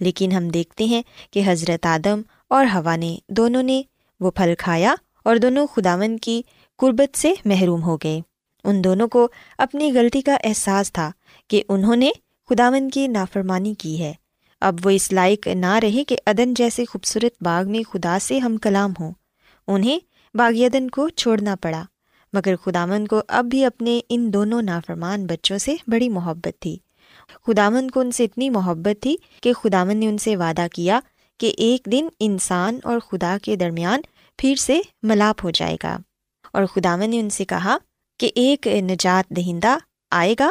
لیکن ہم دیکھتے ہیں کہ حضرت آدم اور ہوا نے دونوں نے وہ پھل کھایا اور دونوں خداون کی قربت سے محروم ہو گئے۔ ان دونوں کو اپنی غلطی کا احساس تھا کہ انہوں نے خداون کی نافرمانی کی ہے۔ اب وہ اس لائق نہ رہے کہ ادن جیسے خوبصورت باغ میں خدا سے ہم کلام ہوں۔ انہیں باغ ادن کو چھوڑنا پڑا، مگر خداون کو اب بھی اپنے ان دونوں نافرمان بچوں سے بڑی محبت تھی۔ خداون کو ان سے اتنی محبت تھی کہ خداون نے ان سے وعدہ کیا کہ ایک دن انسان اور خدا کے درمیان پھر سے ملاپ ہو جائے گا۔ اور خداون نے ان سے کہا کہ ایک نجات دہندہ آئے گا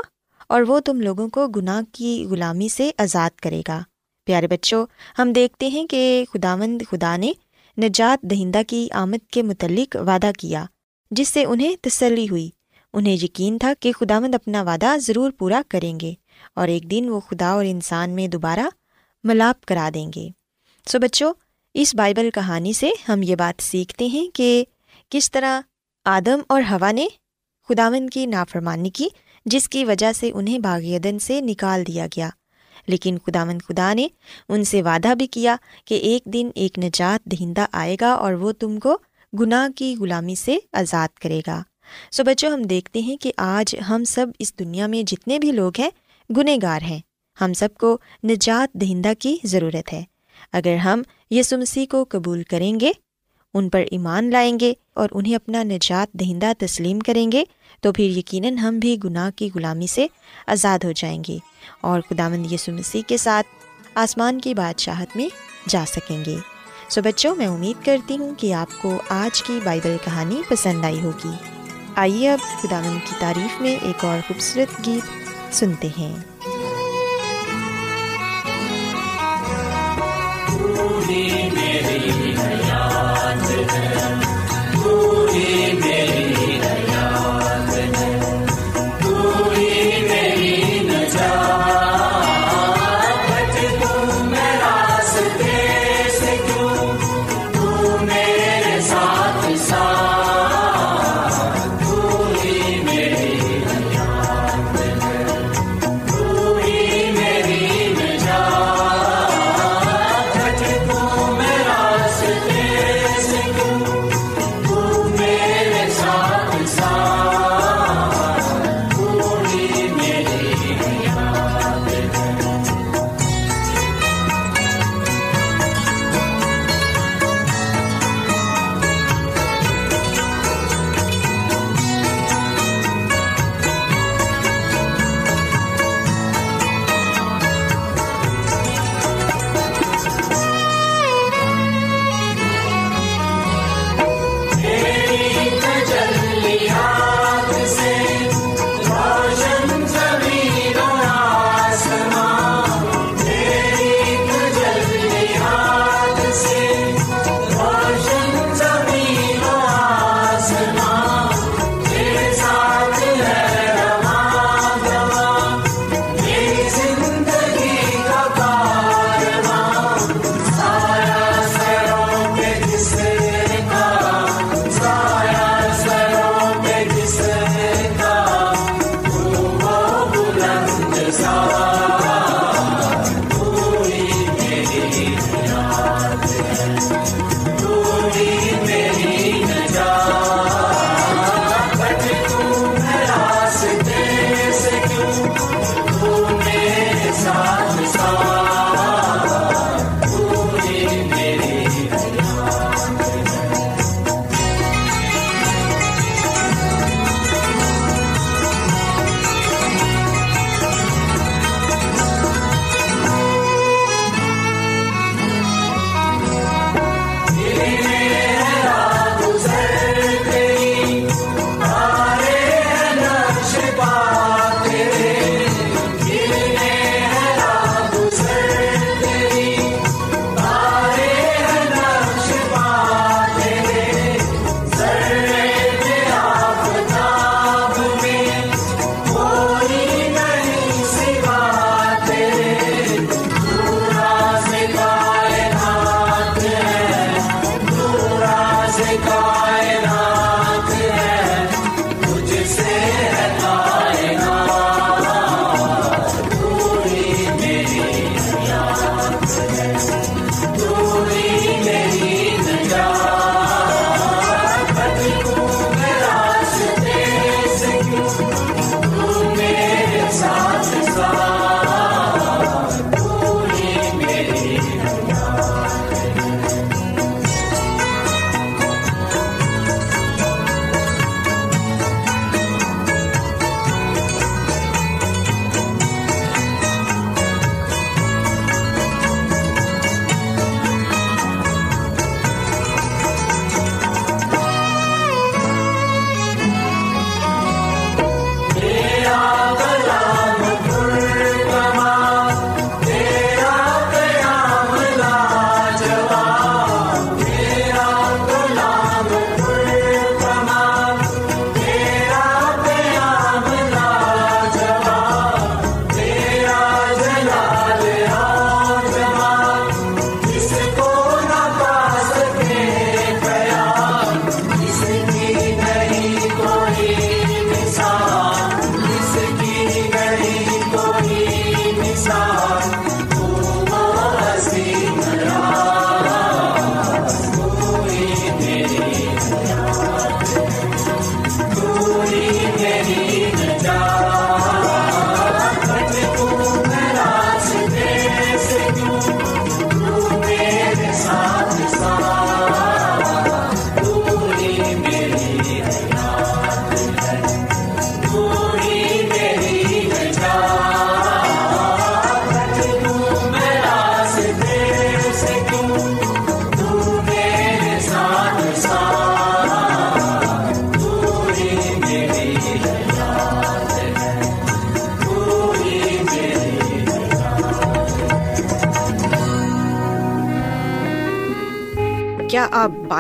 اور وہ تم لوگوں کو گناہ کی غلامی سے آزاد کرے گا۔ پیارے بچوں، ہم دیکھتے ہیں کہ خداوند خدا نے نجات دہندہ کی آمد کے متعلق وعدہ کیا، جس سے انہیں تسلی ہوئی۔ انہیں یقین تھا کہ خداوند اپنا وعدہ ضرور پورا کریں گے۔ اور ایک دن وہ خدا اور انسان میں دوبارہ ملاپ کرا دیں گے۔ سو بچوں، اس بائبل کہانی سے ہم یہ بات سیکھتے ہیں کہ کس طرح آدم اور ہوا نے خداون کی نافرمانی کی، جس کی وجہ سے انہیں باغیدن سے نکال دیا گیا۔ لیکن خداون خدا نے ان سے وعدہ بھی کیا کہ ایک دن ایک نجات دہندہ آئے گا اور وہ تم کو گناہ کی غلامی سے آزاد کرے گا۔ سو بچوں، ہم دیکھتے ہیں کہ آج ہم سب اس دنیا میں جتنے بھی لوگ ہیں گنہ گار ہیں۔ ہم سب کو نجات دہندہ کی ضرورت ہے۔ اگر ہم یسمسی کو قبول کریں گے، ان پر ایمان لائیں گے اور انہیں اپنا نجات دہندہ تسلیم کریں گے، تو پھر یقیناً ہم بھی گناہ کی غلامی سے آزاد ہو جائیں گے اور خدا مند یسو مسیح کے ساتھ آسمان کی بادشاہت میں جا سکیں گے۔ سو بچوں، میں امید کرتی ہوں کہ آپ کو آج کی بائبل کہانی پسند آئی ہوگی۔ آئیے اب خدا مند کی تعریف میں ایک اور خوبصورت گیت سنتے ہیں۔ میری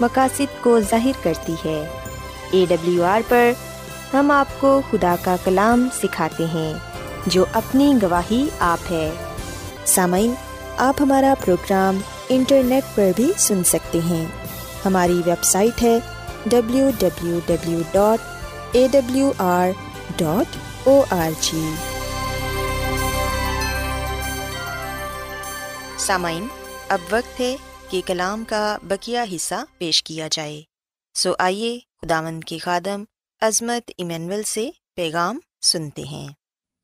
مقاصد کو ظاہر کرتی ہے۔ اے ڈبلیو آر پر ہم آپ کو خدا کا کلام سکھاتے ہیں، جو اپنی گواہی آپ ہے۔ سامعین، آپ ہمارا پروگرام انٹرنیٹ پر بھی سن سکتے ہیں۔ ہماری ویب سائٹ ہے W W W dot A W R dot O R G سامعین، اب وقت ہے کہ کلام کا بکیا حصہ پیش کیا جائے۔ سو آئیے خداوند کے خادم عظمت ایمینول سے پیغام سنتے ہیں۔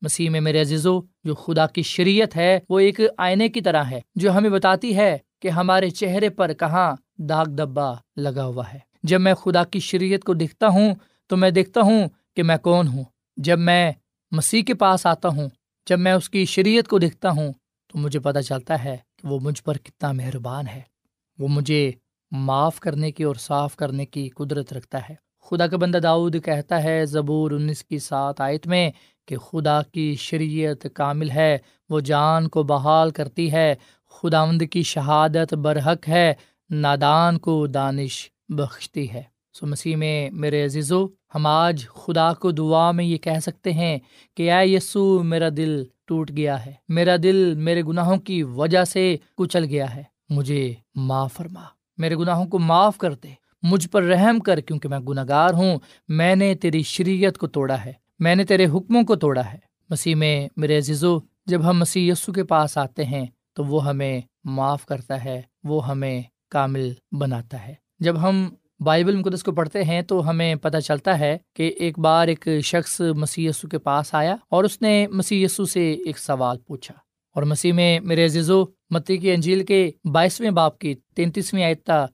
مسیح میں میرے عزیزو، جو خدا کی شریعت ہے، وہ ایک آئینے کی طرح ہے، جو ہمیں بتاتی ہے کہ ہمارے چہرے پر کہاں داغ دبا لگا ہوا ہے۔ جب میں خدا کی شریعت کو دیکھتا ہوں، تو میں دیکھتا ہوں کہ میں کون ہوں۔ جب میں مسیح کے پاس آتا ہوں، جب میں اس کی شریعت کو دیکھتا ہوں، تو مجھے پتہ چلتا ہے کہ وہ مجھ پر کتنا مہربان ہے۔ وہ مجھے معاف کرنے کی اور صاف کرنے کی قدرت رکھتا ہے۔ خدا کا بندہ داؤد کہتا ہے، زبور انیس کی سات آیت میں کہ خدا کی شریعت کامل ہے، وہ جان کو بحال کرتی ہے۔ خدا مند کی شہادت برحق ہے، نادان کو دانش بخشتی ہے۔ سو مسیح میں میرے عزیزو، ہم آج خدا کو دعا میں یہ کہہ سکتے ہیں کہ اے یسو، میرا دل ٹوٹ گیا ہے۔ میرا دل میرے گناہوں کی وجہ سے کچل گیا ہے۔ مجھے معاف فرما۔ میرے گناہوں کو معاف کر دے۔ مجھ پر رحم کر، کیونکہ میں گناہ گار ہوں۔ میں نے تیری شریعت کو توڑا ہے۔ میں نے تیرے حکموں کو توڑا ہے۔ مسیح میں، میرے عزیزو، جب ہم مسیح یسو کے پاس آتے ہیں، تو وہ ہمیں معاف کرتا ہے۔ وہ ہمیں کامل بناتا ہے۔ جب ہم بائبل مقدس کو پڑھتے ہیں، تو ہمیں پتہ چلتا ہے کہ ایک بار ایک شخص مسیح یسو کے پاس آیا اور اس نے مسیح یسو سے ایک سوال پوچھا۔ اور مسیح میں، میرے عزیزو متی کی انجیل کے بائیسویں باپ کی تینتیسویں آیتہ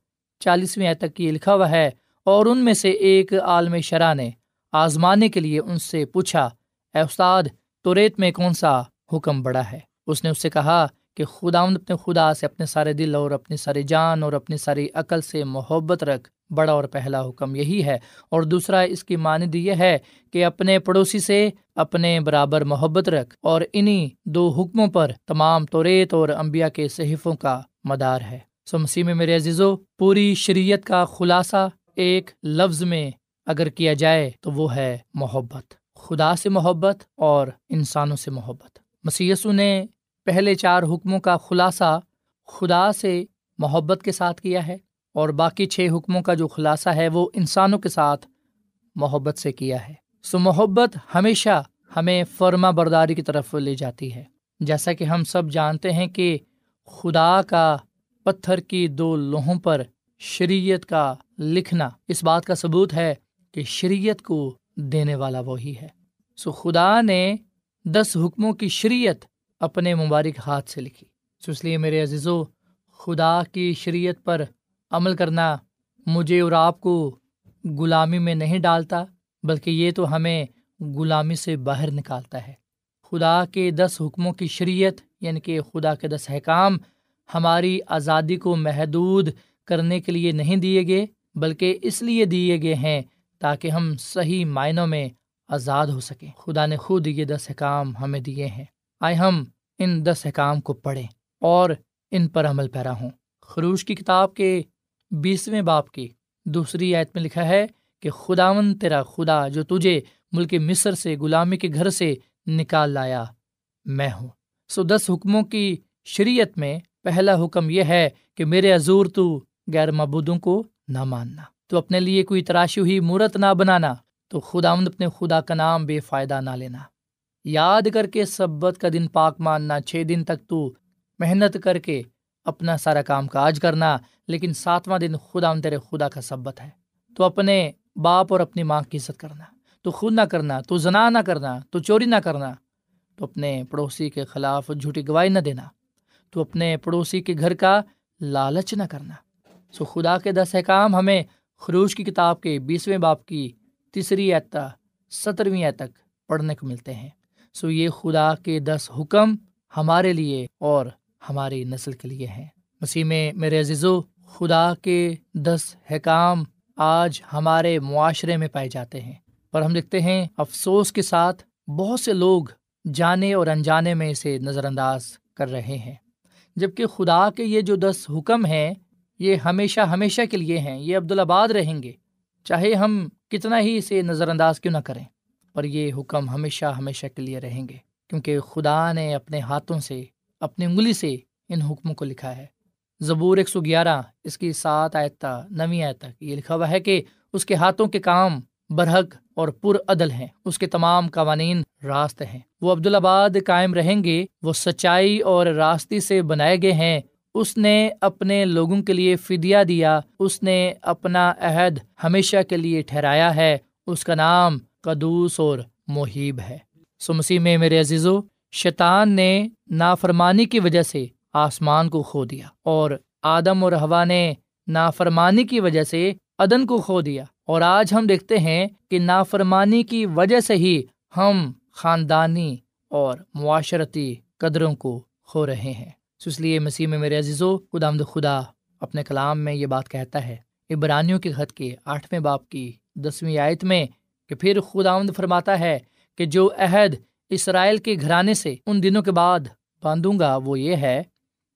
چالیسویں آیت تک کی لکھا ہوا ہے، اور ان میں سے ایک عالم شرح نے آزمانے کے لیے ان سے پوچھا، اے استاد توریت میں کون سا حکم بڑا ہے؟ اس نے اس سے کہا کہ خدا اپنے خدا سے اپنے سارے دل اور اپنی ساری جان اور اپنی ساری عقل سے محبت رکھ، بڑا اور پہلا حکم یہی ہے۔ اور دوسرا اس کی ماند یہ ہے کہ اپنے پڑوسی سے اپنے برابر محبت رکھ اور انہیں دو حکموں پر تمام توریت اور امبیا کے صحیفوں کا مدار ہے۔ سو مسیح میں میرے عزیزو، پوری شریعت کا خلاصہ ایک لفظ میں اگر کیا جائے تو وہ ہے محبت۔ خدا سے محبت اور انسانوں سے محبت۔ مسیسو نے پہلے چار حکموں کا خلاصہ خدا سے محبت کے ساتھ کیا ہے اور باقی چھ حکموں کا جو خلاصہ ہے وہ انسانوں کے ساتھ محبت سے کیا ہے۔ سو محبت ہمیشہ ہمیں فرما برداری کی طرف لے جاتی ہے۔ جیسا کہ ہم سب جانتے ہیں کہ خدا کا پتھر کی دو لوہوں پر شریعت کا لکھنا اس بات کا ثبوت ہے کہ شریعت کو دینے والا وہی ہے۔ سو خدا نے دس حکموں کی شریعت اپنے مبارک ہاتھ سے لکھی۔ سو اس لیے میرے عزیزو، خدا کی شریعت پر عمل کرنا مجھے اور آپ کو غلامی میں نہیں ڈالتا، بلکہ یہ تو ہمیں غلامی سے باہر نکالتا ہے۔ خدا کے دس حکموں کی شریعت یعنی کہ خدا کے دس احکام، ہماری آزادی کو محدود کرنے کے لیے نہیں دیے گئے، بلکہ اس لیے دیے گئے ہیں تاکہ ہم صحیح معنوں میں آزاد ہو سکیں۔ خدا نے خود یہ دس احکام ہمیں دیے ہیں۔ آئے ہم ان دس احکام کو پڑھیں اور ان پر عمل پیرا ہوں۔ خروش کی کتاب کے بیسویں باپ کی دوسری آیت میں لکھا ہے کہ خداون تیرا خدا جو تجھے ملک مصر سے غلامی کے گھر سے نکال لایا، میں ہوں۔ سو دس حکموں کی شریعت میں پہلا حکم یہ ہے کہ میرے عزور تو غیر مبودوں کو نہ ماننا، تو اپنے لیے کوئی تراشی ہوئی مورت نہ بنانا، تو خدا اپنے خدا کا نام بے فائدہ نہ لینا۔ یاد کر کے سبت کا دن پاک ماننا، چھ دن تک تو محنت کر کے اپنا سارا کام کاج کرنا، لیکن ساتواں دن خدا تیرے خدا کا سبت ہے۔ تو اپنے باپ اور اپنی ماں کی عزت کرنا۔ تو خود نہ کرنا، تو زنا نہ کرنا، تو چوری نہ کرنا۔ تو اپنے پڑوسی کے خلاف جھوٹی گواہی نہ دینا۔ تو اپنے پڑوسی کے گھر کا لالچ نہ کرنا۔ سو خدا کے دس احکام ہمیں خروش کی کتاب کے بیسویں باپ کی تیسری اعتا سترویں تک پڑھنے کو ملتے ہیں۔ سو یہ خدا کے دس حکم ہمارے لیے اور ہماری نسل کے لیے ہیں۔ مسیح میں میرے عزیزو، خدا کے دس حکام آج ہمارے معاشرے میں پائے جاتے ہیں۔ پر ہم دیکھتے ہیں افسوس کے ساتھ بہت سے لوگ جانے اور انجانے میں اسے نظر انداز کر رہے ہیں۔ جبکہ خدا کے یہ جو دس حکم ہیں، یہ ہمیشہ ہمیشہ کے لیے ہیں۔ یہ عبدالآباد رہیں گے۔ چاہے ہم کتنا ہی اسے نظر انداز کیوں نہ کریں۔ پر یہ حکم ہمیشہ ہمیشہ کے لیے رہیں گے۔ کیونکہ خدا نے اپنے ہاتھوں سے، اپنی انگلی سے ان حکموں کو لکھا ہے۔ زبور ایک سو گیارہ، اس کی سات آیتا نویں آیت تک یہ لکھا ہوا ہے کہ اس کے ہاتھوں کے کام برحق اور پر عدل ہیں۔ اس کے تمام قوانین راست ہیں۔ وہ عبدالآباد قائم رہیں گے، وہ سچائی اور راستی سے بنائے گئے ہیں۔ اس نے اپنے لوگوں کے لیے فدیا دیا۔ اس نے اپنا عہد ہمیشہ کے لیے ٹھہرایا ہے۔ اس کا نام قدوس اور محیب ہے۔ سو مسیح میں میرے عزیز و شیطان نے نافرمانی کی وجہ سے آسمان کو کھو دیا اور آدم اور ہوا نے نافرمانی کی وجہ سے عدن کو کھو دیا۔ اور آج ہم دیکھتے ہیں کہ نافرمانی کی وجہ سے ہی ہم خاندانی اور معاشرتی قدروں کو کھو رہے ہیں۔ اس لیے مسیح میں میرے عزیز و خدا خدا اپنے کلام میں یہ بات کہتا ہے۔ عبرانیوں کے خط کے آٹھویں باپ کی دسویں آیت میں کہ پھر خدا آمد فرماتا ہے کہ جو عہد اسرائیل کے گھرانے سے ان دنوں کے بعد باندھوں گا، وہ یہ ہے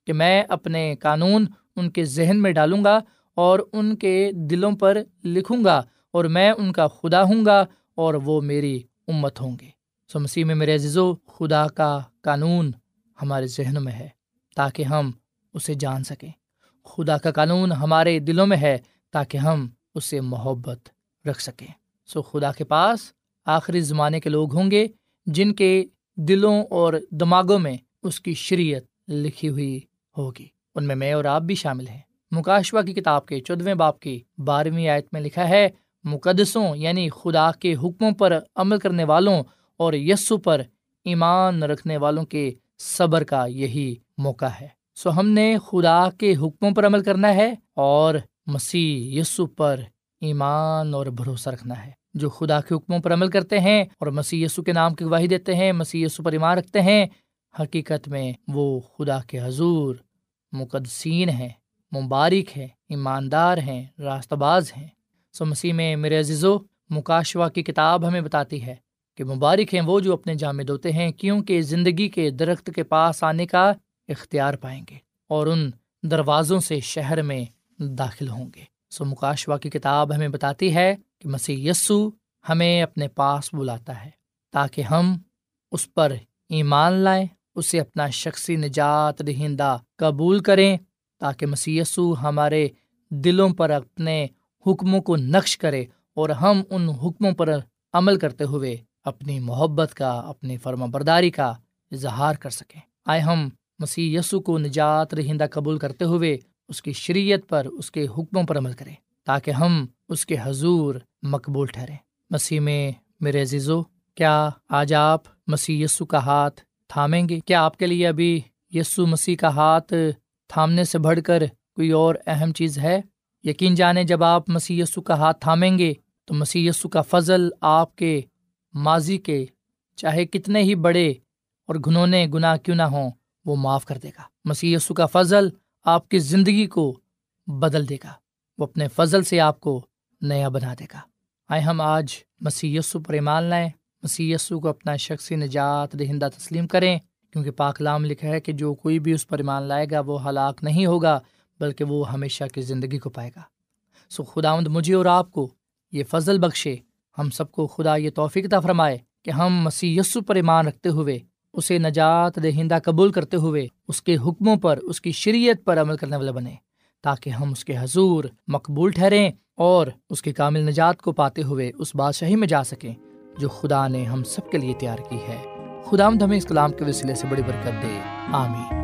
کہ میں اپنے قانون ان کے ذہن میں ڈالوں گا اور ان کے دلوں پر لکھوں گا اور میں ان کا خدا ہوں گا اور وہ میری امت ہوں گے۔ سو مسیح میں میرے عزیز و خدا کا قانون ہمارے ذہن میں ہے تاکہ ہم اسے جان سکیں۔ خدا کا قانون ہمارے دلوں میں ہے تاکہ ہم اس سے محبت رکھ سکیں۔ سو خدا کے پاس آخری زمانے کے لوگ ہوں گے جن کے دلوں اور دماغوں میں اس کی شریعت لکھی ہوئی ہوگی۔ ان میں میں اور آپ بھی شامل ہیں۔ مکاشوا کی کتاب کے چودویں باپ کی بارہویں آیت میں لکھا ہے، مقدسوں یعنی خدا کے حکموں پر عمل کرنے والوں اور یسو پر ایمان رکھنے والوں کے صبر کا یہی موقع ہے۔ سو ہم نے خدا کے حکموں پر عمل کرنا ہے اور مسیح یسو پر ایمان اور بھروسہ رکھنا ہے، جو خدا کے حکموں پر عمل کرتے ہیں اور مسیح یسو کے نام کی گواہی دیتے ہیں، مسیح یسو پر ایمان رکھتے ہیں، حقیقت میں وہ خدا کے حضور مقدسین ہیں، مبارک ہیں، ایماندار ہیں، راستہ باز ہیں۔ سو مسیح میں میرے عزیز مکاشوا کی کتاب ہمیں بتاتی ہے کہ مبارک ہیں وہ جو اپنے جامع دھوتے ہیں، کیونکہ زندگی کے درخت کے پاس آنے کا اختیار پائیں گے اور ان دروازوں سے شہر میں داخل ہوں گے۔ سو مکاشوا کی کتاب ہمیں بتاتی ہے کہ مسیح یسو ہمیں اپنے پاس بلاتا ہے تاکہ ہم اس پر ایمان لائیں، اسے اپنا شخصی نجات دہندہ قبول کریں تاکہ مسی ہمارے دلوں پر اپنے حکموں کو نقش کرے اور ہم ان حکموں پر عمل کرتے ہوئے اپنی محبت کا، اپنی فرما برداری کا اظہار کر سکیں۔ آئے ہم مسیح یسو کو نجات رہندہ قبول کرتے ہوئے اس کی شریعت پر، اس کے حکموں پر عمل کریں تاکہ ہم اس کے حضور مقبول ٹھہریں۔ مسیح میں، میرے عزیزو، کیا آج آپ مسیح یسو کا ہاتھ تھامیں گے؟ کیا آپ کے لیے ابھی یسو مسیح کا ہاتھ تھامنے سے بڑھ کر کوئی اور اہم چیز ہے؟ یقین جانے جب آپ مسیح یسو کا ہاتھ تھامیں گے تو مسیح یسو کا فضل آپ کے ماضی کے چاہے کتنے ہی بڑے اور گھنونے گناہ کیوں نہ ہوں، وہ معاف کر دے گا۔ مسیح یسو کا فضل آپ کی زندگی کو بدل دے گا۔ وہ اپنے فضل سے آپ کو نیا بنا دے گا۔ آئے ہم آج مسی پر ایمان لائیں۔ مسی کو اپنا شخصی نجات دہندہ تسلیم کریں۔ کیونکہ پاکلام لکھا ہے کہ جو کوئی بھی اس پر ایمان لائے گا، وہ ہلاک نہیں ہوگا، بلکہ وہ ہمیشہ کی زندگی کو پائے گا۔ سو خدا مجھے اور آپ کو یہ فضل بخشے۔ ہم سب کو خدا یہ توفیق فرمائے کہ ہم مسی پر ایمان رکھتے ہوئے اسے نجات دہندہ قبول کرتے ہوئے اس کے حکموں پر، اس کی شریعت پر عمل کرنے والے بنے، تاکہ ہم اس کے حضور مقبول ٹھہریں اور اس کی کامل نجات کو پاتے ہوئے اس بادشاہی میں جا سکیں جو خدا نے ہم سب کے لیے تیار کی ہے۔ خدا مد ہمیں اس کلام کے وسیلے سے بڑی برکت دے۔ آمین۔